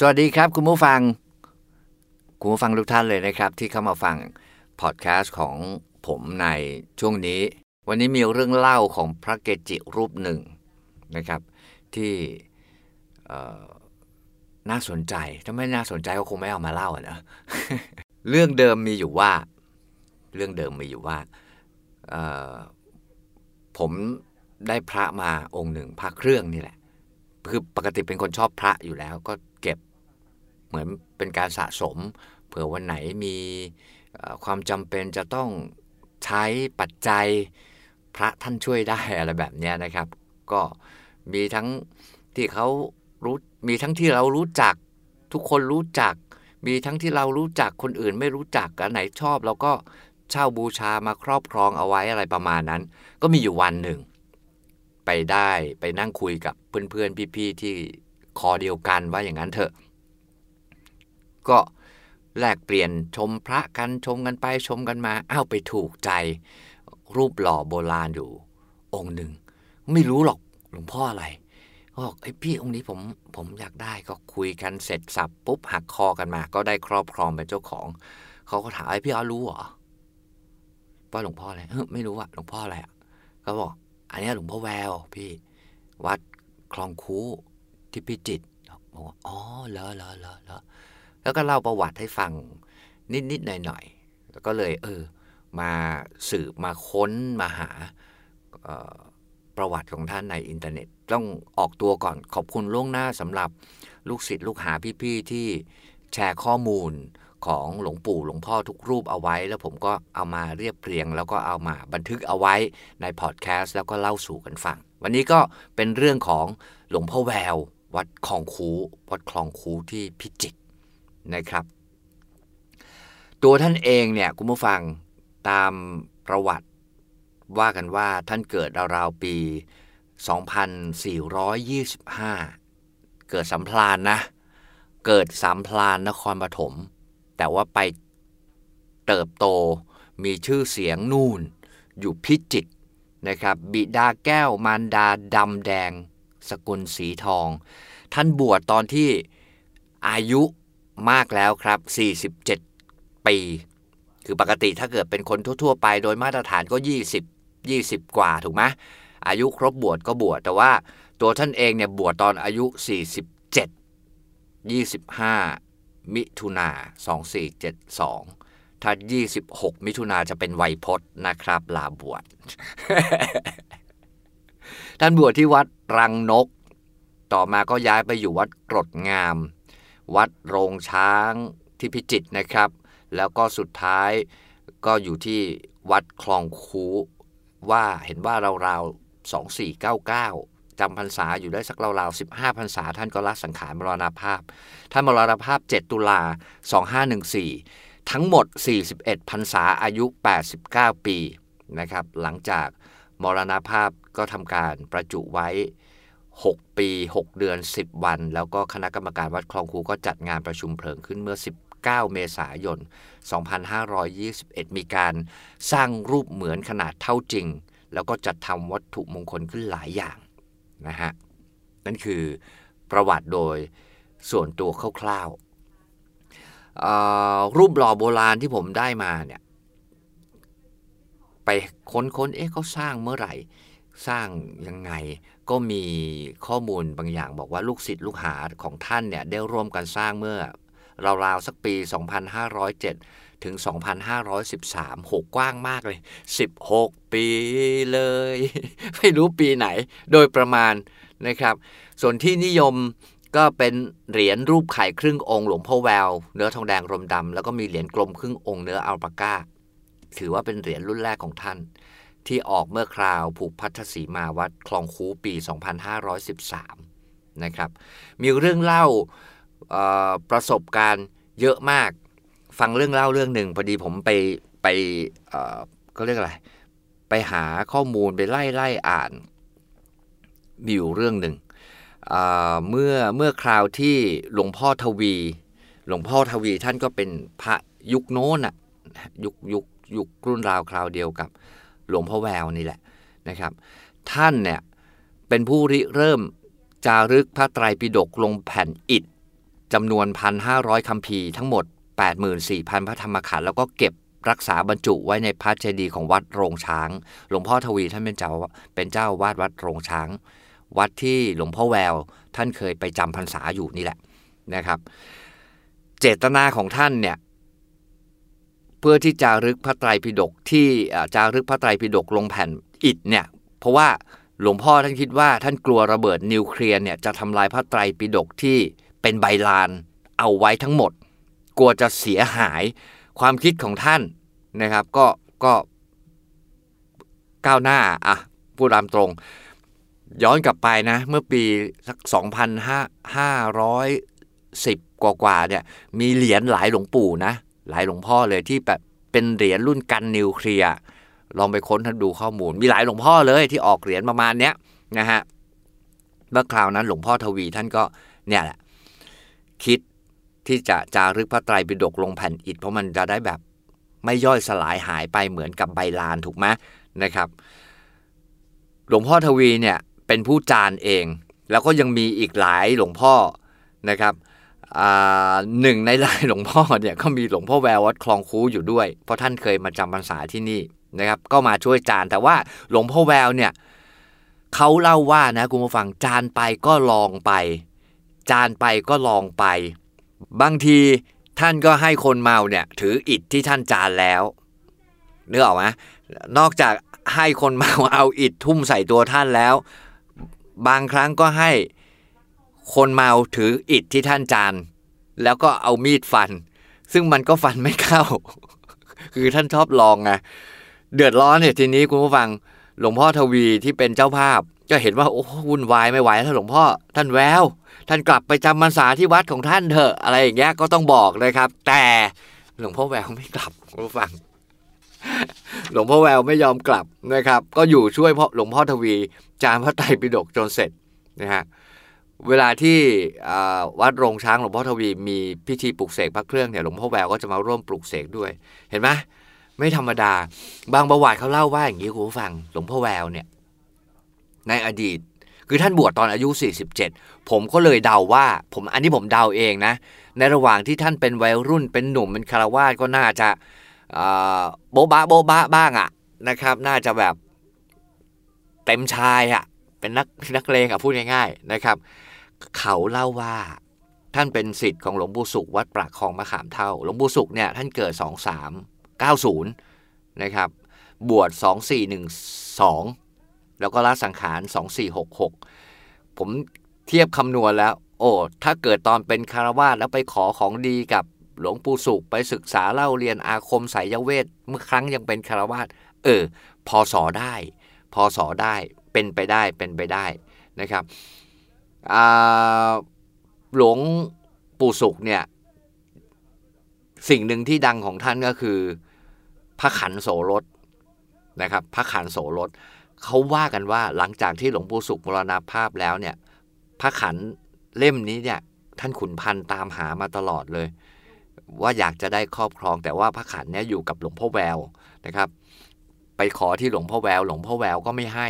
สวัสดีครับคุณผู้ฟัง คุณผู้ฟังทุกท่านเลยนะครับ ที่เข้ามาฟังพอดแคสต์ของผมในช่วงนี้ วันนี้มีเรื่องเล่าของพระเกจิรูปหนึ่งนะครับ ที่น่าสนใจ ถ้าไม่น่าสนใจก็คงไม่เอามาเล่านะเรื่องเดิมมีอยู่ว่า เรื่องเดิมมีอยู่ว่าผมได้พระมาองค์หนึ่งพระเครื่องนี่แหละคือปกติเป็นคนชอบพระอยู่แล้ว ก็ เหมือนเป็นการสะสม เผื่อวันไหนมีความจำเป็นจะต้องใช้ปัจจัยพระท่านช่วยได้อะไรแบบนี้นะครับ ก็มีทั้งที่เขารู้มีทั้งที่เรารู้จักทุกคนรู้จัก มีทั้งที่เรารู้จักคนอื่นไม่รู้จักอันไหนชอบเราก็เช่าบูชามาครอบครองเอาไว้อะไรประมาณนั้น ก็มีอยู่วันหนึ่ง ไปได้ไปนั่งคุยกับเพื่อนๆพี่ๆที่คอเดียวกันว่าอย่างนั้นเถอะ ก็แลกเปลี่ยนชมพระกันชมกันไปชมกันมาอ้าวไปถูกใจรูปหล่อโบราณอยู่องค์หนึ่ง ไม่รู้หรอกหลวงพ่ออะไรบอกไอ้พี่องค์นี้ผมผมอยากได้ก็คุยกันเสร็จสับปุ๊บหักคอกันมา ก็ได้ครอบครองเป็นเจ้าของ เขาก็ถามไอ้พี่เอารู้เหรอว่าหลวงพ่ออะไรไม่รู้อะหลวงพ่ออะไรอะเขาบอก อันนี้หลวงพ่อแวว พี่วัดคลองคูที่พิจิตรบอกว่าอ๋อเหรอเหรอเหรอ แล้วก็เล่าประวัติให้ฟังนิดๆหน่อยๆแล้วก็เลยเออมาสืบมาค้นมาหาประวัติของท่านในอินเทอร์เน็ต ต้องออกตัวก่อนขอบคุณล่วงหน้าสำหรับลูกศิษย์ลูกหาพี่ๆที่แชร์ข้อมูลของหลวงปู่หลวงพ่อทุกรูปเอาไว้ แล้วผมก็เอามาเรียบเรียง แล้วก็เอามาบันทึกเอาไว้ในพอดแคสต์แล้วก็เล่าสู่กันฟัง วันนี้ก็เป็นเรื่องของหลวงพ่อแวว วัดคลองคูวัดคลองคูที่พิจิตร นะครับ ตัวท่านเองเนี่ยคุณผู้ฟังตามประวัติว่ากันว่าท่านเกิดราวๆปี 2425 เกิดสัมพลานนะ เกิดสัมพลานนครปฐม แต่ว่าไปเติบโตมีชื่อเสียงนู่น อยู่พิจิตนะครับ บิดาแก้วมารดาดำแดง สกุลสีทอง ท่านบวชตอนที่อายุ มากแล้วครับ 47 ปี คือปกติถ้าเกิดเป็นคนทั่ว ๆ ไปโดยมาตรฐานก็ 20 20 กว่าถูกไหมอายุครบบวชก็บวชแต่ว่าตัวท่านเองเนี่ยบวชตอนอายุ 47 25 มิถุนา2472 ถ้า 26 มิถุนาจะเป็นไวยพจน์นะครับ ลาบวช ท่านบวชที่วัดรังนก ต่อมาก็ย้ายไปอยู่วัดกรดงาม วัดโรงช้างที่พิจิตรนะครับ แล้วก็สุดท้ายก็อยู่ที่วัดคลองคูว่าเห็นว่าเราๆ2499จำพรรษาอยู่ได้สักราวๆ15พรรษา ท่านก็ละสังขารมรณาภาพ ท่านมรณาภาพ 7 ตุลา 2514 ทั้งหมด 41พรรษาอายุ 89 ปีนะครับ หลังจากมรณาภาพก็ทำการประจุไว้ 6 ปี 6 เดือน 10 วัน แล้วก็คณะกรรมการวัดคลองคูก็จัดงานประชุมเพลิงขึ้นเมื่อ 19 เมษายน 2521 มีการสร้างรูปเหมือนขนาดเท่าจริง แล้วก็จัดทำวัตถุมงคลขึ้นหลายอย่างนะฮะ นั่นคือประวัติโดยส่วนตัวคร่าวๆรูปหล่อโบราณที่ผมได้มาเนี่ยไปค้นๆ เอ๊ะเขาสร้างเมื่อไหร่ สร้างยังไง ก็มีข้อมูลบางอย่างบอกว่าลูกศิษย์ลูกหาของท่านเนี่ยได้ร่วมกันสร้างเมื่อราวๆสักปี 2507 ถึง 2513โหกว้างมากเลย 16 ปีเลย ไม่รู้ปีไหน โดยประมาณนะครับ ส่วนที่นิยมก็เป็นเหรียญรูปไข่ครึ่งองค์หลวงพ่อแวว เนื้อทองแดงรมดำแล้วก็มีเหรียญกลมครึ่งองค์เนื้ออัลปาก้า ถือว่าเป็นเหรียญรุ่นแรกของท่าน ที่ออกเมื่อคราวผูกพัทธสีมาวัดคลองคูปี 2513 นะครับ มีเรื่องเล่าประสบการณ์เยอะมาก ฟังเรื่องเล่าเรื่องหนึ่งพอดีผมไปไปก็เรียกอะไร ไปหาข้อมูลไปไล่ไล่อ่านมีอยู่เรื่องหนึ่งเมื่อเมื่อคราวที่หลวงพ่อทวี หลวงพ่อทวีท่านก็เป็นพระยุคโน้นอะยุคยุคยุครุ่นราวคราวเดียวกับ หลวงพ่อแววนี่แหละนะครับ ท่านเนี่ยเป็นผู้ริเริ่มจารึกพระไตรปิฎกลงแผ่นอิฐจำนวน 1,500คัมภีร์ทั้งหมด 84,000 พระธรรมขันธ์แล้วก็เก็บรักษาบรรจุไว้ในพระเจดีย์ของวัดโรงช้าง หลวงพ่อทวีท่านเป็นเจ้าเป็นเจ้าวาดวัดโรงช้าง วัดที่หลวงพ่อแวว ท่านเคยไปจำพรรษาอยู่นี่แหละนะครับ เจตนาของท่านเนี่ย เพื่อที่จะรึกพระไตรปิฎกที่จารึกพระไตรปิฎกลงแผ่นอิฐเนี่ยเพราะว่าหลวงพ่อท่านคิดว่าท่านกลัวระเบิดนิวเคลียร์เนี่ยจะทำลายพระไตรปิฎกที่เป็นใบลานเอาไว้ทั้งหมด กลัวจะเสียหายความคิดของท่านนะครับ ก็ก็ก้าวหน้าอะพูดตามตรง ย้อนกลับไปนะ เมื่อปีสัก 2,510 กว่ากว่าเนี่ยมีเหรียญหลายหลวงปู่นะ หลายหลวงพ่อเลยที่แบบเป็นเหรียญรุ่นกันนิวเคลียร์ลองไปค้นท่านดูข้อมูล มีหลายหลวงพ่อเลยที่ออกเหรียญประมาณเนี้ยนะฮะเมื่อคราวนั้นหลวงพ่อทวีท่านก็เนี่ยแหละคิดที่จะจารึกพระไตรปิฎกลงแผ่นอิฐเพราะมันจะได้แบบไม่ย่อยสลายหายไปเหมือนกับใบลานถูกไหมนะครับ หลวงพ่อทวีเนี่ยเป็นผู้จานเอง แล้วก็ยังมีอีกหลายหลวงพ่อนะครับ หนึ่งในลายหลวงพ่อเนี่ยก็มีหลวงพ่อแวววัดคลองคูอยู่ด้วย เพราะท่านเคยมาจำพรรษาที่นี่นะครับ ก็มาช่วยจานแต่ว่าหลวงพ่อแววเนี่ยเขาเล่าว่านะคุณผู้ฟังจานไปก็ลองไป จานไปก็ลองไป บางทีท่านก็ให้คนเมาเนี่ยถืออิฐที่ท่านจานแล้วเนื้อออกไหมนอกจากให้คนเมาเอาอิฐทุ่มใส่ตัวท่านแล้ว บางครั้งก็ให้ คนเมาถืออิฐที่ท่านจาน แล้วก็เอามีดฟัน ซึ่งมันก็ฟันไม่เข้า คือท่านชอบลองไงเดือดร้อนเนี่ยทีนี้คุณผู้ฟังหลวงพ่อทวีที่เป็นเจ้าภาพ ก็เห็นว่าโอ้วุ่นวายไม่ไหวแล้วหลวงพ่อ ท่านแววท่านกลับไปจำพรรษาที่วัดของท่านเถอะ อะไรอย่างเงี้ยก็ต้องบอกนะครับ แต่หลวงพ่อแววไม่กลับคุณผู้ฟัง หลวงพ่อแววไม่ยอมกลับนะครับ ก็อยู่ช่วยพ่อหลวงพ่อทวี จานพระไตรปิฎกจนเสร็จนะฮะ เวลาที่วัดโรงช้างหลวงพ่อทวีมีพิธีปลุกเสกพระเครื่องเนี่ยหลวงพ่อแววก็จะมาร่วมปลุกเสกด้วย เห็นไหมไม่ธรรมดา บางประวัติเขาเล่าว่าอย่างนี้คุณผู้ฟังหลวงพ่อแววเนี่ยในอดีต คือท่านบวชตอนอายุ 47 ผมก็เลยเดาว่า ผมอันนี้ผมเดาเองนะ ในระหว่างที่ท่านเป็นวัยรุ่นเป็นหนุ่มเป็นคารวาสก็น่าจะโบ๊ะบ้าโบ๊ะบ้าบ้างอะนะครับ น่าจะแบบเต็มชายอะเป็นนักนักเลงอะพูดง่ายๆนะครับ เขาเล่าว่าท่านเป็นสิทธิ์ของหลวงปู่สุขวัดปรากคลองมะขามเท่า หลวงปู่สุขเนี่ยท่านเกิด 2 3 90 นะครับ บวช 2412 แล้วก็ละสังขาร 2466 ผมเทียบคำนวณแล้ว โอ้ ถ้าเกิดตอนเป็นคารวาสแล้วไปขอของดีกับหลวงปู่สุขไปศึกษาเล่าเรียนอาคมสายเวท เมื่อครั้งยังเป็นคารวาสเออ พอสอได้ พอสอได้ เป็นไปได้ เป็นไปได้นะครับ หลวงปู่สุขเนี่ย สิ่งหนึ่งที่ดังของท่านก็คือ พระขันโสรถนะครับ พระขันโสรถเขาว่ากันว่าหลังจากที่หลวงปู่สุขมรณภาพแล้วเนี่ย พระขันเล่มนี้เนี่ย ท่านขุนพันธ์ตามหามาตลอดเลย ว่าอยากจะได้ครอบครองแต่ว่าพระขันเนี่ยอยู่กับหลวงพ่อแววนะครับ ไปขอที่หลวงพ่อแวว หลวงพ่อแววก็ไม่ให้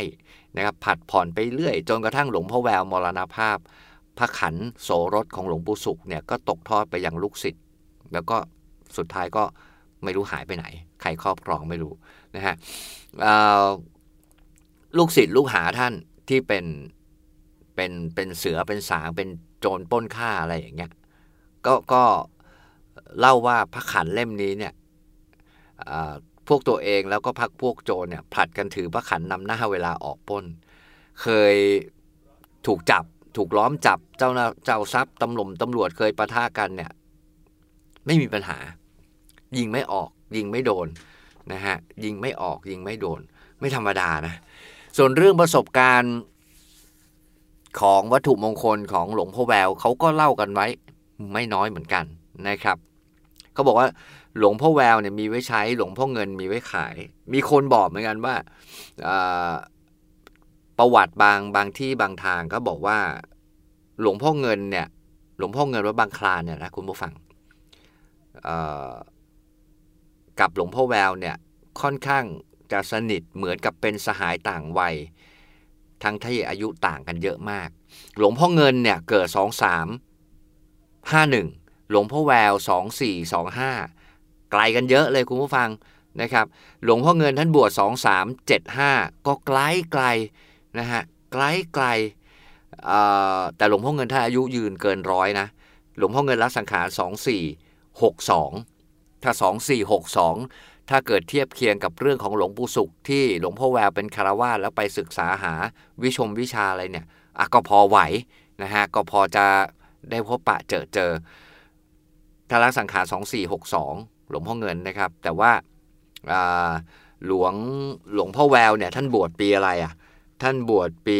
นะครับ ผัดผ่อนไปเรื่อย จนกระทั่งหลวงพ่อแววมรณภาพ พระขันโสรถของหลวงปู่สุขเนี่ยก็ตกทอดไปยังลูกศิษย์ แล้วก็สุดท้ายก็ไม่รู้หายไปไหน ใครครอบครองไม่รู้นะฮะลูกศิษย์ลูกหาท่านที่เป็นเป็นเป็นเสือเป็นสางเป็นโจรป้นฆ่าอะไรอย่างเงี้ย ก็ก็เล่าว่าพระขันเล่มนี้เนี่ย พวกตัวเองแล้วก็พักพวกโจรเนี่ยผลัดกันถือพระขันนำหน้าเวลาออกป้น เคยถูกจับถูกล้อมจับเจ้าเจ้าทรัพย์ตำรวจตำรวจเคยประท่ากันเนี่ย ไม่มีปัญหา ยิงไม่ออก ยิงไม่โดนนะฮะยิงไม่ออกยิงไม่โดน ไม่ธรรมดานะ ส่วนเรื่องประสบการณ์ของวัตถุมงคลของหลวงพ่อแววเขาก็เล่ากันไว้ไม่น้อยเหมือนกันนะครับเขาบอกว่า หลวงพ่อแววเนี่ยมีไว้ใช้ หลวงพ่อเงินมีไว้ขาย มีคนบอกเหมือนกันว่าประวัติบางบางที่บางทางก็บอกว่า หลวงพ่อเงินเนี่ย หลวงพ่อเงินวัดบางคลานเนี่ยนะคุณผู้ฟังกับหลวงพ่อแววเนี่ยค่อนข้างจะสนิทเหมือนกับเป็นสหายต่างวัย ทั้งที่อายุต่างกันเยอะมาก หลวงพ่อเงินเนี่ยเกิดสองสาม51หนึ่งหลวงพ่อแวว2425 ไกลกันเยอะเลยคุณผู้ฟังนะครับ หลวงพ่อเงินท่านบวช 2375 ก็ไกลไกลนะฮะไกลไกลแต่หลวงพ่อเงินท่านอายุยืนเกินร้อยนะ หลวงพ่อเงินรัสังขาร 2462 ถ้า 2462 ถ้าเกิดเทียบเคียงกับเรื่องของหลวงปู่สุขที่หลวงพ่อแววเป็นคารวาสแล้วไปศึกษาหาวิชมวิชาอะไรเนี่ยอะก็พอไหวนะฮะก็พอจะได้พบปะเจอเจอทารักสังขาร 2462 หลวงพ่อเงินนะครับ แต่ว่าหลวงหลวงพ่อแววเนี่ยท่านบวชปีอะไรอะท่านบวชปี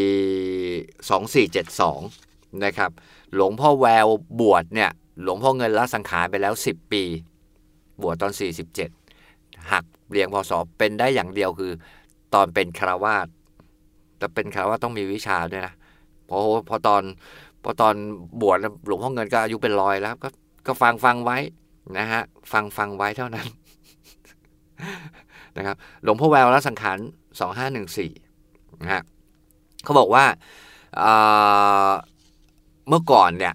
2472นะครับหลวงพ่อแววบวชเนี่ยหลวงพ่อเงินละสังขารไปแล้ว 10 ปี บวชตอน 47 หักเรียงพศเป็นได้อย่างเดียวคือ ตอนเป็นคารวาสแต่เป็นคารวาสต้องมีวิชาด้วยนะพอพอตอนพอตอนบวชหลวงพ่อเงินก็อายุเป็นร้อยแล้ว ก็ก็ฟังฟังไว้ นะฮะฟังฟังไว้เท่านั้นนะครับหลวงพ่อแววละสังขาร 2514นะฮะเขาบอกว่าเมื่อก่อนเนี่ย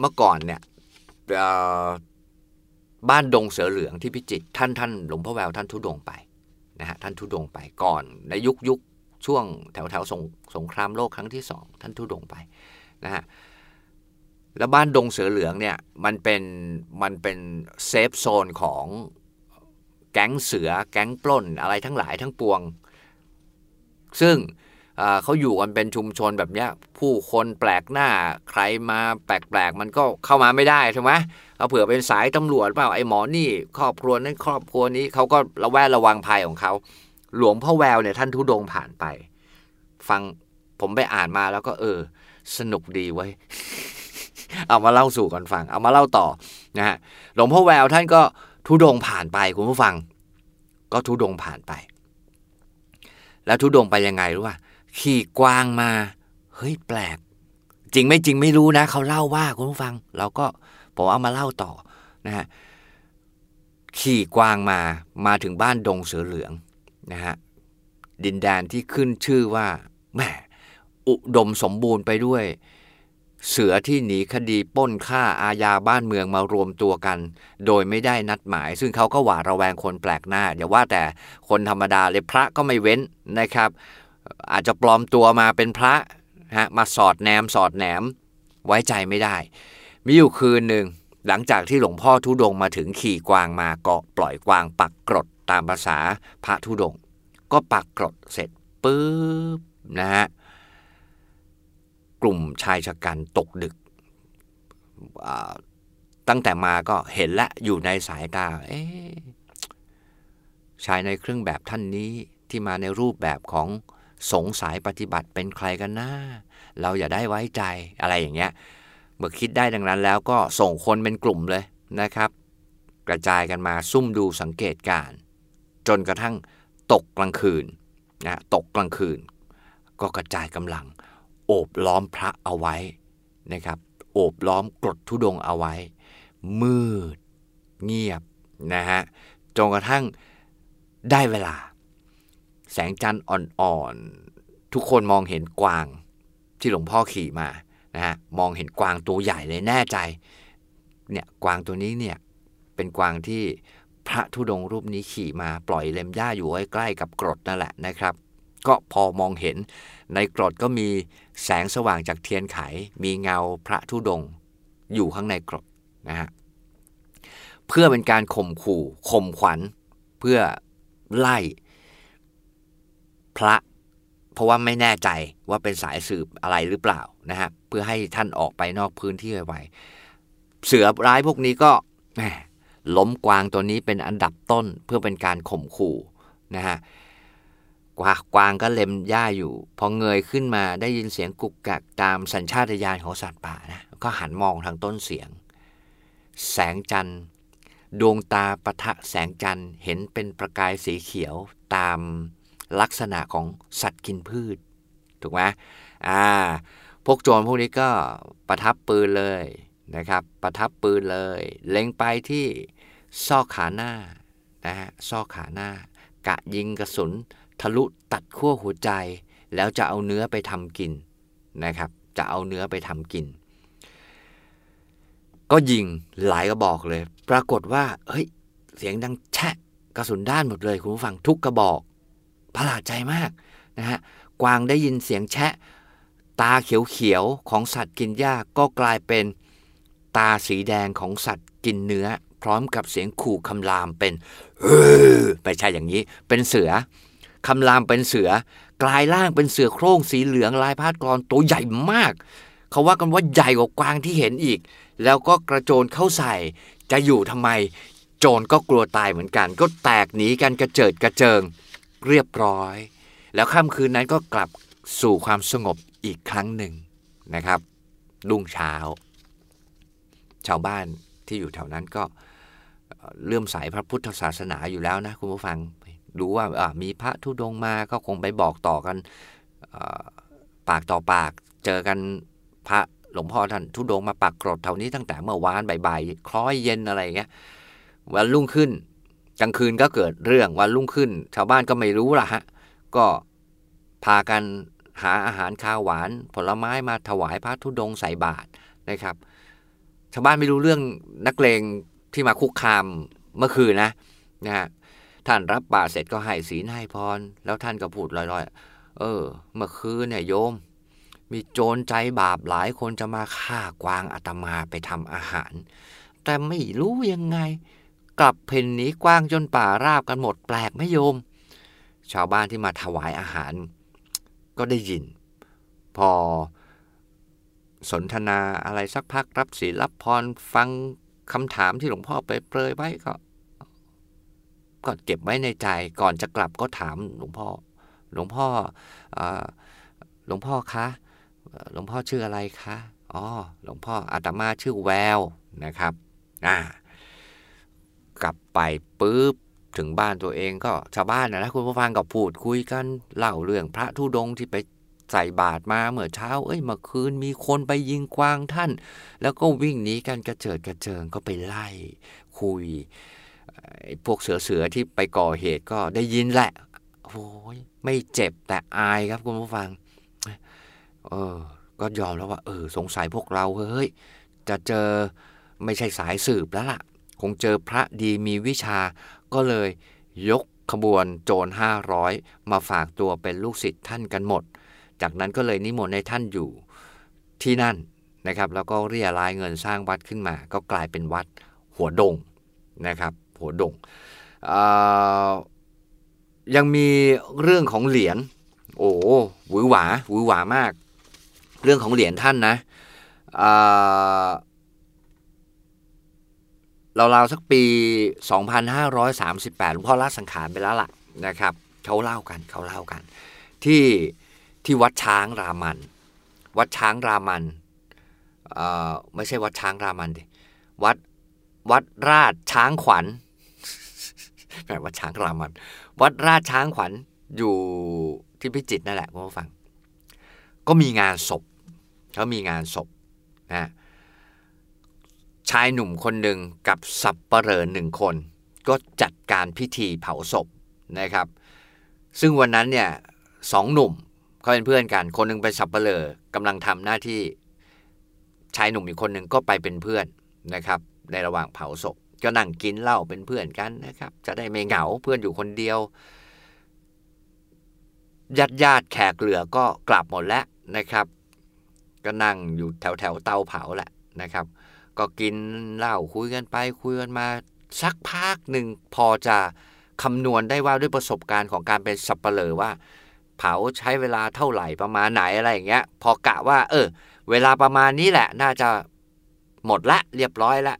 เมื่อก่อนเนี่ยบ้านดงเสือเหลืองที่พิจิตรท่านท่านหลวงพ่อแววท่านทุดงไปนะฮะท่านทุดงไปก่อนในยุคยุคช่วงแถวแถวสงสงครามโลกครั้งที่สองท่านทุดงไปนะฮะ แล้วบ้านดงเสือเหลืองเนี่ยมันเป็นมันเป็นเซฟโซนของแก๊งเสือแก๊งปล้นอะไรทั้งหลายทั้งปวง ซึ่งเขาอยู่กันเป็นชุมชนแบบนี้ผู้คนแปลกหน้าใครมาแปลกๆ มันก็เข้ามาไม่ได้ใช่ไหมเอาเผื่อเป็นสายตำรวจเปล่าไอ้หมอนี่ครอบครัวนั้นครอบครัวนี้เขาก็ระแวดระวังภัยของเขา หลวงพ่อแววเนี่ยท่านทุดงผ่านไป ฟังผมไปอ่านมาแล้วก็เออ สนุกดีไว้ เอามาเล่าสู่กันฟัง เอามาเล่าต่อนะฮะหลวงพ่อแววท่านก็ทุดงผ่านไปคุณผู้ฟัง ก็ทุดงผ่านไป แล้วทุดงไปยังไงรู้ป่ะขี่กวางมาเฮ้ยแปลก จริงไม่จริงไม่รู้นะ เขาเล่าว่าคุณผู้ฟัง เราก็ผมเอามาเล่าต่อนะฮะขี่กวางมามาถึงบ้านดงเสือเหลืองนะฮะดินแดนที่ขึ้นชื่อว่าแหมอุดมสมบูรณ์ไปด้วย เสือที่หนีคดีป้นฆ่าอาญาบ้านเมืองมารวมตัวกัน โดยไม่ได้นัดหมาย ซึ่งเขาก็หวาดระแวงคนแปลกหน้าอย่าว่าแต่คนธรรมดาเลยพระก็ไม่เว้นนะครับ อาจจะปลอมตัวมาเป็นพระฮะมาสอดแนมสอดแหนมไว้ใจไม่ได้ มีอยู่คืนหนึ่งหลังจากที่หลวงพ่อทุดงมาถึงขี่กวางมาก็ปล่อยกวางปักกรดตามภาษาพระธุดง ก็ปักกรดเสร็จปุ๊บนะฮะ กลุ่มชายชะกันตกดึก ตั้งแต่มาก็เห็นและอยู่ในสายตา เอ๊ชายในเครื่องแบบท่านนี้ที่มาในรูปแบบของสงสายปฏิบัติเป็นใครกันนะเราอย่าได้ไว้ใจอะไรอย่างเงี้ย เมื่อคิดได้ดังนั้นแล้วก็ส่งคนเป็นกลุ่มเลยนะครับ กระจายกันมาซุ่มดูสังเกตการ จนกระทั่งตกกลางคืนนะตกกลางคืน ก็กระจายกำลัง โอบล้อมพระเอาไว้นะครับ โอบล้อมกรดทุดงเอาไว้ มืด เงียบนะฮะจนกระทั่งได้เวลา แสงจันทร์อ่อนๆ ทุกคนมองเห็นกวางที่หลวงพ่อขี่มานะฮะมองเห็นกวางตัวใหญ่เลยแน่ใจเนี่ยกวางตัวนี้เนี่ยเป็นกวางที่พระธุดงรูปนี้ขี่มาปล่อยเล็มหญ้าอยู่ใกล้ๆกับกรดนั่นแหละนะครับ ก็พอมองเห็น ในกรดก็มีแสงสว่างจากเทียนไข มีเงาพระธุดง อยู่ข้างในกรดนะฮะเพื่อเป็นการข่มขู่ข่มขวัญ เพื่อไล่ พระ เพราะว่าไม่แน่ใจว่าเป็นสายสืบอะไรหรือเปล่านะฮะเพื่อให้ท่านออกไปนอกพื้นที่ไวๆเสือร้ายพวกนี้ก็ล้มกวางตัวนี้เป็นอันดับต้นเพื่อเป็นการข่มขู่นะฮะ กวางกวางก็เล็มหญ้าอยู่ พอเงยขึ้นมาได้ยินเสียงกุกกักตามสัญชาตญาณของสัตว์ป่านะก็หันมองทางต้นเสียง แสงจันทร์ดวงตาปะทะแสงจันทร์เห็นเป็นประกายสีเขียวตามลักษณะของสัตว์กินพืช ถูกไหมอ่า พวกโจรพวกนี้ก็ประทับปืนเลยนะครับ ประทับปืนเลย เล็งไปที่ซอกขาหน้านะฮะซอกขาหน้า กะยิงกระสุน ทะลุตัดขั้วหัวใจ แล้วจะเอาเนื้อไปทำกินนะครับ จะเอาเนื้อไปทำกิน ก็ยิงหลายกระบอกเลย ปรากฏว่า เฮ้ย เสียงดังแชะกระสุนด้านหมดเลย คุณผู้ฟังทุกกระบอกประหลาดใจมากนะฮะกวางได้ยินเสียงแชะ ตาเขียวๆของสัตว์กินหญ้าก็กลายเป็นตาสีแดงของสัตว์กินเนื้อ พร้อมกับเสียงขู่คำรามเป็นเออไม่ใช่อย่างนี้ เป็นเสือ คำรามเป็นเสือกลายร่างเป็นเสือโคร่งสีเหลืองลายพาดกรอนตัวใหญ่มาก เขาว่ากันว่าใหญ่กว่ากวางที่เห็นอีก แล้วก็กระโจนเข้าใส่ จะอยู่ทำไม โจรก็กลัวตายเหมือนกัน ก็แตกหนีกันกระเจิดกระเจิง เรียบร้อย แล้วค่ำคืนนั้นก็กลับสู่ความสงบอีกครั้งหนึ่งนะครับ รุ่งเช้า ชาวบ้านที่อยู่แถวนั้นก็เลื่อมใสพระพุทธศาสนาอยู่แล้วนะคุณผู้ฟัง รู้ว่ามีพระธุดงมาก็คงไปบอกต่อกันปากต่อปากเจอกันพระหลวงพ่อท่านทุดงมาปักกรดแถวนี้ตั้งแต่เมื่อวานบ่ายๆคล้อยเย็นอะไรเงี้ยวันรุ่งขึ้นกลางคืนก็เกิดเรื่องวันรุ่งขึ้น ชาวบ้านก็ไม่รู้ละฮะก็พากันหาอาหารข้าวหวาน ผลไม้มาถวายพระธุดงใส่บาตรนะครับ ชาวบ้านไม่รู้เรื่องนักเลงที่มาคุกคามเมื่อคืนนะนะฮะ ท่านรับบาตรเสร็จก็ให้ศีลให้พร แล้วท่านก็พูดลอยๆ เออ เมื่อคืนเนี่ยโยม มีโจรใจบาปหลายคนจะมาฆ่ากวางอาตมาไปทำอาหาร แต่ไม่รู้ยังไง กลับเพ่นหนีกวางจนป่าราบกันหมดแปลกไหมโยม ชาวบ้านที่มาถวายอาหาร ก็ได้ยิน พอสนทนาอะไรสักพักรับศีลรับพรฟังคำถามที่หลวงพ่อไปเปรยไว้ก็ ก็เก็บไว้ในใจก่อนจะกลับก็ถามหลวงพ่อ หลวงพ่อหลวงพ่อคะหลวงพ่อชื่ออะไรคะอ๋อหลวงพ่ออาตมาชื่อแววนะครับอ่ากลับไปปุ๊บถึงบ้านตัวเองก็ชาวบ้านนะนะคุณผู้ฟังก็พูดคุยกันเล่าเรื่องพระธุดงที่ไปใส่บาตรมาเมื่อเช้า เอ้ยเมื่อคืนมีคนไปยิงกวางท่าน แล้วก็วิ่งหนีกันกระเจิดกระเจิงก็ไปไล่ คุย พวกเสือเสือที่ไปก่อเหตุก็ได้ยินแหละโอ้ยไม่เจ็บแต่อายครับคุณผู้ฟัง เออ ก็ยอมแล้วว่า เออ สงสัยพวกเราเฮ้ยจะเจอไม่ใช่สายสืบแล้วล่ะ คงเจอพระดีมีวิชาก็เลยยกขบวนโจรห้าร้อยมาฝากตัวเป็นลูกศิษย์ท่านกันหมด จากนั้นก็เลยนิมนต์ให้ท่านอยู่ที่นั่นนะครับ แล้วก็เรียรายเงินสร้างวัดขึ้นมา ก็กลายเป็นวัดหัวดงนะครับ หัวดงยังมีเรื่องของเหรียญโอ้หวือหวาหวือหวามาก เรื่องของเหรียญท่านนะเราๆสักปี 2538หลวงพ่อละสังขารไปแล้วล่ะนะครับเขาเล่ากันเขาเล่ากัน ที่ที่วัดช้างรามัน วัดช้างรามันไม่ใช่วัดช้างรามันดิวัดวัดราชช้างขวัญ แปลว่าช้างรามัน วัดราชช้างขวัญอยู่ที่พิจิตรนั่นแหละคุณผู้ฟัง ก็มีงานศพเขามีงานศพนะชายหนุ่มคนหนึ่งกับสับปเหร่อหนึ่งคน ก็จัดการพิธีเผาศพนะครับ ซึ่งวันนั้นเนี่ยสองหนุ่มเขาเป็นเพื่อนกัน คนหนึ่งเป็นสับปเหร่อกำลังทำหน้าที่ชายหนุ่มอีกคนหนึ่งก็ไปเป็นเพื่อนนะครับ ในระหว่างเผาศพ ก็นั่งกินเหล้าเป็นเพื่อนกันนะครับ จะได้ไม่เหงาเพื่อนอยู่คนเดียวญาติญาติแขกเหลือก็กลับหมดแล้วนะครับ ก็นั่งอยู่แถวแถวเตาเผาแหละนะครับ ก็กินเหล้าคุยกันไปคุยกันมาสักพักหนึ่งพอจะคำนวณได้ว่าด้วยประสบการณ์ของการเป็นสับเปลอว่า เผาใช้เวลาเท่าไหร่ประมาณไหนอะไรอย่างเงี้ย พอกะว่า เออ เวลาประมาณนี้แหละ น่าจะหมดละ เรียบร้อยละ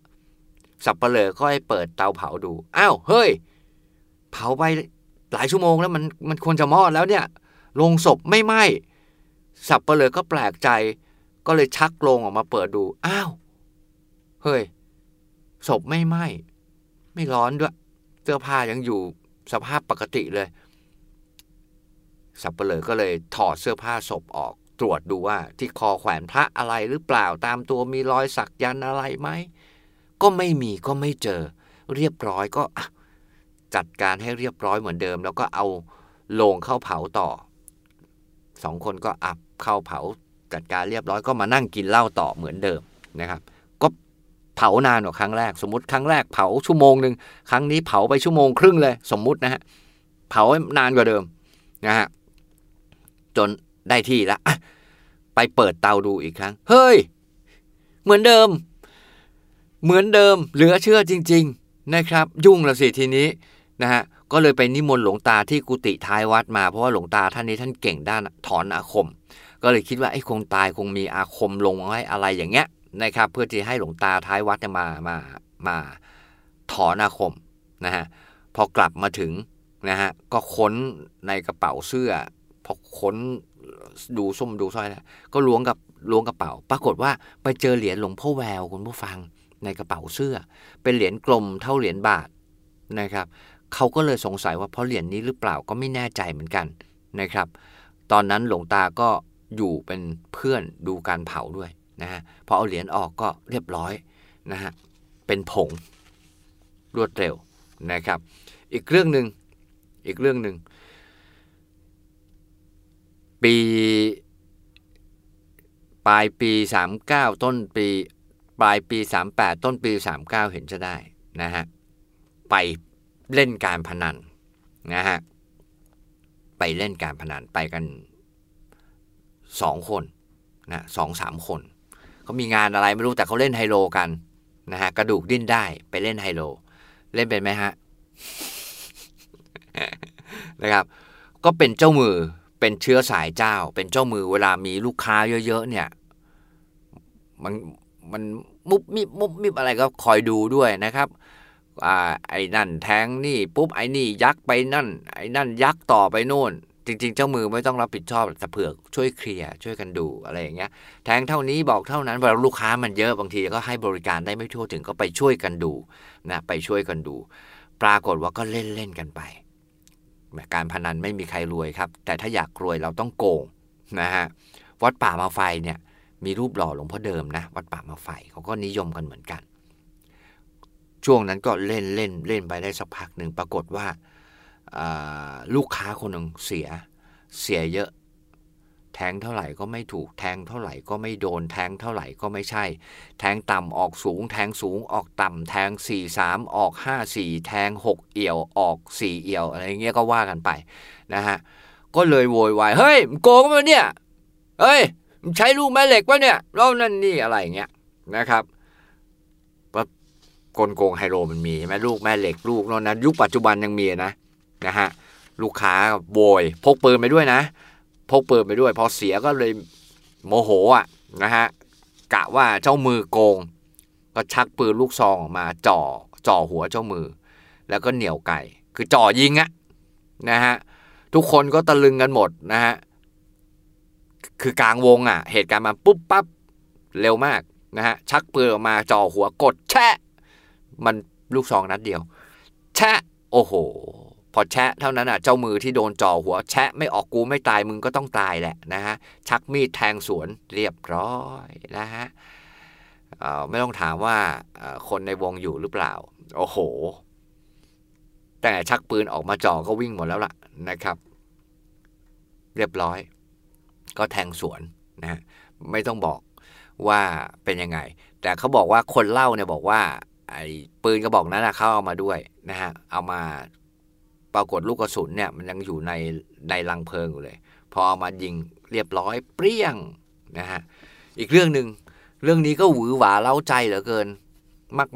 สับเปลือก็ให้เปิดเตาเผาดู อ้าว เฮ้ย เผาไปหลายชั่วโมงแล้วมันมันควรจะมอดแล้วเนี่ย ลงศพไม่ไหม้ สับเปลือก็แปลกใจ ก็เลยชักลงออกมาเปิดดู อ้าว เฮ้ย ศพไม่ไหม้ ไม่ร้อนด้วย เสื้อผ้ายังอยู่สภาพปกติเลย สับเปลือก็เลยถอดเสื้อผ้าศพออก ตรวจดูว่าที่คอแขวนพระอะไรหรือเปล่า ตามตัวมีรอยสักยันอะไรไหม ก็ไม่มีก็ไม่เจอ เรียบร้อยก็จัดการให้เรียบร้อยเหมือนเดิม แล้วก็เอาโลงเข้าเผาต่อสองคนก็อับเข้าเผาจัดการเรียบร้อยก็มานั่งกินเหล้าต่อเหมือนเดิมนะครับ ก็เผานานกว่าครั้งแรก สมมติครั้งแรกเผาชั่วโมงหนึ่งครั้งนี้เผาไปชั่วโมงครึ่งเลย สมมุตินะฮะเผานานกว่าเดิมนะฮะจนได้ที่ละไปเปิดเตาดูอีกครั้ง เฮ้ย เหมือนเดิม เหมือนเดิมเหลือเชื่อจริง ๆนะครับ ยุ่งละสิทีนี้นะฮะก็เลยไปนิมนต์หลวงตาที่กุฏิท้ายวัดมาเพราะว่าหลวงตาท่านนี้ท่านเก่งด้านถอนอาคม ก็เลยคิดว่าไอ้คงตายคงมีอาคมลงไว้อะไรอย่างเงี้ยนะครับเพื่อที่ให้หลวงตาท้ายวัดมามามาถอนอาคมนะฮะพอกลับมาถึงนะฮะก็ค้นในกระเป๋าเสื้อพอค้นดูส้มดูสร้อยแล้วก็ล้วงกับล้วงกระเป๋า ปรากฏว่าไปเจอเหรียญหลวงพ่อแววคุณผู้ฟัง ในกระเป๋าเสื้อ เป็นเหรียญกลมเท่าเหรียญบาทนะครับเขาก็เลยสงสัยว่าเพราะเหรียญนนี้หรือเปล่าก็ไม่แน่ใจเหมือนกันนะครับ ตอนนั้นหลวงตาก็อยู่เป็นเพื่อนดูการเผาด้วยนะฮะพอเอาเหรียญออกก็เรียบร้อยนะฮะเป็นผงรวดเร็วนะครับ อีกเรื่องหนึ่งอีกเรื่องหนึ่งปีปลายปี 39 ต้นปี ปลายปี 38 ต้นปี 39 เห็นจะได้นะฮะไปเล่นการพนันนะฮะไปเล่นการพนันไปกันสองคนนะสองสามคนเขามีงานอะไรไม่รู้แต่เขาเล่นไฮโลกันนะฮะกระดูกดิ้นได้ไปเล่นไฮโล เล่นเป็นไหมฮะนะครับ ก็เป็นเจ้ามือเป็นเชื้อสายเจ้า เป็นเจ้ามือเวลามีลูกค้าเยอะ ๆ เนี่ย มัน มันมุบมิบมุบมิบอะไรก็คอยดูด้วยนะครับอไอ้นั่นแทงนี่ปุ๊บไอ้นี่ยักไปนั่น ไอ้นั่นยักต่อไปโน่น จริง ๆ เจ้ามือไม่ต้องรับผิดชอบแต่เผื่อช่วยเคลียร์ช่วยกันดูอะไรอย่างเงี้ย แทงเท่านี้บอกเท่านั้นเวลาลูกค้ามันเยอะบางทีก็ให้บริการได้ไม่ทั่วถึงก็ไปช่วยกันดูนะไปช่วยกันดู ปรากฏว่าก็เล่นเล่นกันไป การพนันไม่มีใครรวยครับ แต่ถ้าอยากรวยเราต้องโกงนะฮะวัดป่ามาไฟเนี่ย มีรูปหล่อหลวงพ่อเดิมนะ วัดป่ามาไฟเขาก็นิยมกันเหมือนกัน ช่วงนั้นก็เล่นเล่นเล่นไปได้สักพักหนึ่งปรากฏว่าลูกค้าคนหนึ่งเสียเสียเยอะแทงเท่าไหร่ก็ไม่ถูกแทงเท่าไหร่ก็ไม่โดนแทงเท่าไหร่ก็ไม่ใช่ แทงต่ำออกสูง แทงสูงออกต่ำแทง 4 3 ออก 5 4 แทง 6 เอี่ยวออก 4 เอี่ยวอะไรเงี้ยก็ว่ากันไปนะฮะก็เลยโวยวายเฮ้ยโกงมาเนี่ยเฮ้ย ใช้ลูกแม่เหล็กวะเนี่ยแล้วนั่นนี่อะไรเงี้ยนะครับกลโกงไฮโลมันมีใช่ไหมลูกแม่เหล็กลูกนอนนั้นยุคปัจจุบันยังมีนะนะฮะลูกค้าโวยพกปืนไปด้วยนะ พกปืนไปด้วย พอเสียก็เลยโมโหอะนะฮะกะว่าเจ้ามือโกง ก็ชักปืนลูกซองออกมาจ่อจ่อหัวเจ้ามือ แล้วก็เหนี่ยวไก่ คือจ่อยิงอะนะฮะทุกคนก็ตะลึงกันหมดนะฮะ คือกลางวงอะ เหตุการณ์มาปุ๊บปั๊บเร็วมากนะฮะชักปืนออกมาจ่อหัวกด แชะ มันลูกซองนัดเดียว แชะ โอ้โห พอแชะเท่านั้นอะเจ้ามือที่โดนจ่อหัว แชะไม่ออกกูไม่ตายมึงก็ต้องตายแหละนะฮะชักมีดแทงสวนเรียบร้อยนะฮะไม่ต้องถามว่าคนในวงอยู่หรือเปล่า โอ้โห แต่ชักปืนออกมาจ่อก็วิ่งหมดแล้วล่ะนะครับ เรียบร้อย ก็แทงสวนนะไม่ต้องบอกว่าเป็นยังไง แต่เขาบอกว่าคนเล่าเนี่ยบอกว่า ไอ้ปืนกระบอกนั้นนะเขาเอามาด้วยนะฮะเอามาปรากฏลูกกระสุนเนี่ยมันยังอยู่ในในลังเพลิงอยู่เลย พอเอามายิงเรียบร้อยเปรี้ยงนะฮะอีกเรื่องหนึ่งเรื่องนี้ก็หวือหวาเล้าใจเหลือเกิน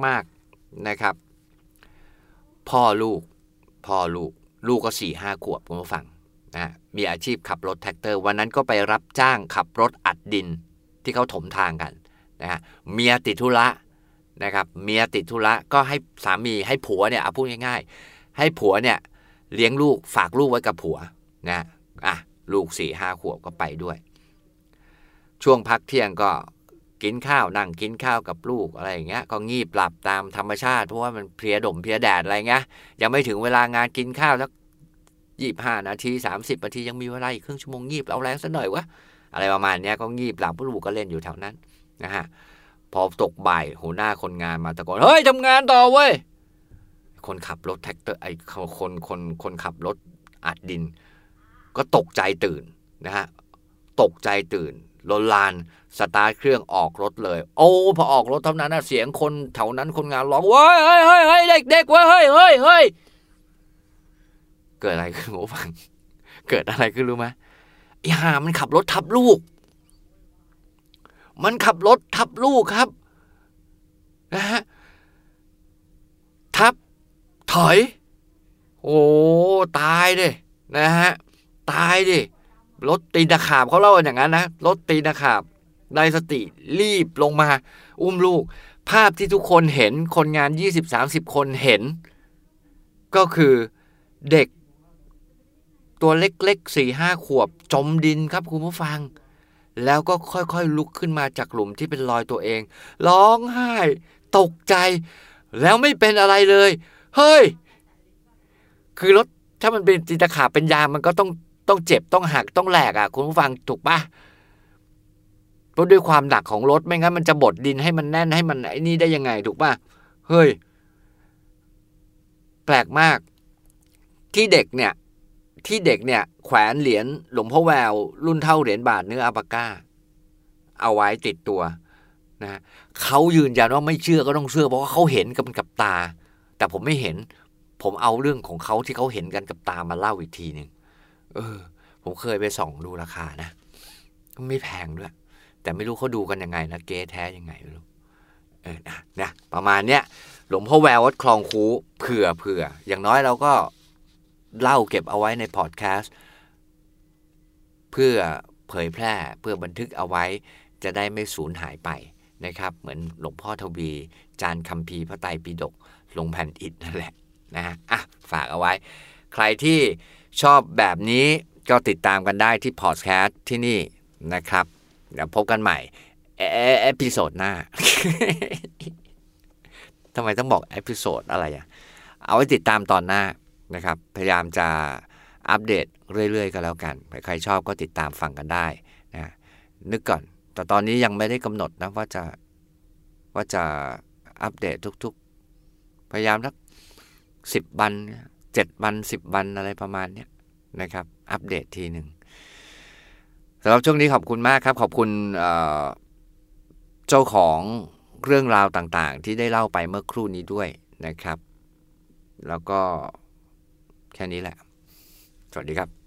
มาก ๆนะครับ พ่อลูกพ่อลูกลูกก็สี่ห้าขวบคุณผู้ฟังนะ มีอาชีพขับรถแทรกเตอร์ วันนั้นก็ไปรับจ้างขับรถอัดดินที่เขาถมทางกันนะฮะเมียติดธุระนะครับเมียติดธุระก็ให้สามีให้ผัวเนี่ยเอาพูดง่ายๆ ให้ผัวเนี่ยเลี้ยงลูกฝากลูกไว้กับผัวนะอะลูกสี่ห้าขวบก็ไปด้วย ช่วงพักเที่ยงก็กินข้าวนั่งกินข้าวกับลูกอะไรอย่างเงี้ยก็งีบหลับตามธรรมชาติเพราะว่ามันเพลียลมเพลียแดดอะไรเงี้ยยังไม่ถึงเวลางานกินข้าวสัก ยี่ห้านาทีสามสิบนาทียังมีเวลาอีกครึ่งชั่วโมงงีบเอาแรงสักหน่อยวะอะไรประมาณนี้ก็งีบหลับลูกก็เล่นอยู่แถวนั้นนะฮะพอตกบ่ายหัวหน้าคนงานมาตะโกนเฮ้ยทำงานต่อเว้ยคนขับรถแทรกเตอร์ไอ้คนคนคนขับรถอัดดิน ก็ตกใจตื่นนะฮะตกใจตื่นลนลานสตาร์ทเครื่องออกรถเลย โอ้พอออกรถเท่านั้นนะเสียงคนแถวนั้นคนงานร้องว้ายเฮ้ยเฮ้ยเด็กเด็กว้ยเฮ้ยเฮ้ยเฮ้ย เกิดอะไรขึ้นหมูฟัง เกิดอะไรขึ้นรู้ไหมไอ้ห่ามันขับรถทับลูก มันขับรถทับลูกครับนะฮะทับ ถอย โอ้ตายดินะฮะตายดิรถตีนตะขาบเขาเล่าอย่างนั้นนะรถตีนตะขาบได้สติรีบลงมา อุ้มลูก ภาพที่ทุกคนเห็นคนงาน 20-30 คนเห็น ก็คือเด็ก ตัวเล็กๆสี่ห้าขวบ จมดินครับคุณผู้ฟัง แล้วก็ค่อยๆลุกขึ้นมาจากหลุมที่เป็นรอยตัวเอง ร้องไห้ ตกใจ แล้วไม่เป็นอะไรเลย เฮ้ย คือรถถ้ามันเป็นจิตขาเป็นยางมันก็ต้องต้องเจ็บต้องหักต้องแหลกอะ คุณผู้ฟังถูกปะเพราะด้วยความหนักของรถไม่งั้นมันจะบดดินให้มันแน่นให้มันไอ้นี่ได้ยังไงถูกปะเฮ้ย แปลกมาก ที่เด็กเนี่ย ที่เด็กเนี่ยแขวนเหรียญหลวงพ่อแวว รุ่นเท่าเหรียญบาทเนื้ออาปาก้า เอาไว้ติดตัวนะเขายืนยันว่าไม่เชื่อก็ต้องเชื่อเพราะว่าเขาเห็นกับกับตา แต่ผมไม่เห็น ผมเอาเรื่องของเขาที่เขาเห็นกันกับตามาเล่าอีกทีหนึ่งเออ ผมเคยไปส่องดูราคานะไม่แพงด้วย แต่ไม่รู้เขาดูกันยังไงนะเก๊แท้ยังไงไม่รู้เออนะนะประมาณเนี้ยหลวงพ่อแวววัดคลองคูเผื่อเผื่ออย่างน้อยเราก็ เล่าเก็บเอาไว้ในพอดแคสต์เพื่อเผยแพร่เพื่อบันทึกเอาไว้ จะได้ไม่สูญหายไปนะครับ เหมือนหลวงพ่อทวี จานคัมภีพระไตรปิฎกลงแผ่นอิฐนั่นแหละนะอะฝากเอาไว้ ใครที่ชอบแบบนี้ก็ติดตามกันได้ที่พอดแคสต์ที่นี่นะครับ เดี๋ยวพบกันใหม่ episode หน้าทำไมต้องบอก episode อะไรอะเอาไว้ติดตามตอนหน้า นะครับ พยายามจะอัปเดตเรื่อยๆกันแล้วกัน ใครชอบก็ติดตามฟังกันได้นะนึกก่อน แต่ตอนนี้ยังไม่ได้กำหนดนะว่าจะว่าจะอัปเดตทุกๆ พยายามสักสิบวันเจ็ดวันสิบวันอะไรประมาณนี้นะครับ อัปเดตทีหนึ่งสำหรับช่วงนี้ขอบคุณมากครับ ขอบคุณเจ้าของเรื่องราวต่างๆ ที่ได้เล่าไปเมื่อครู่นี้ด้วยนะครับ แล้วก็ แค่นี้แหละ สวัสดีครับ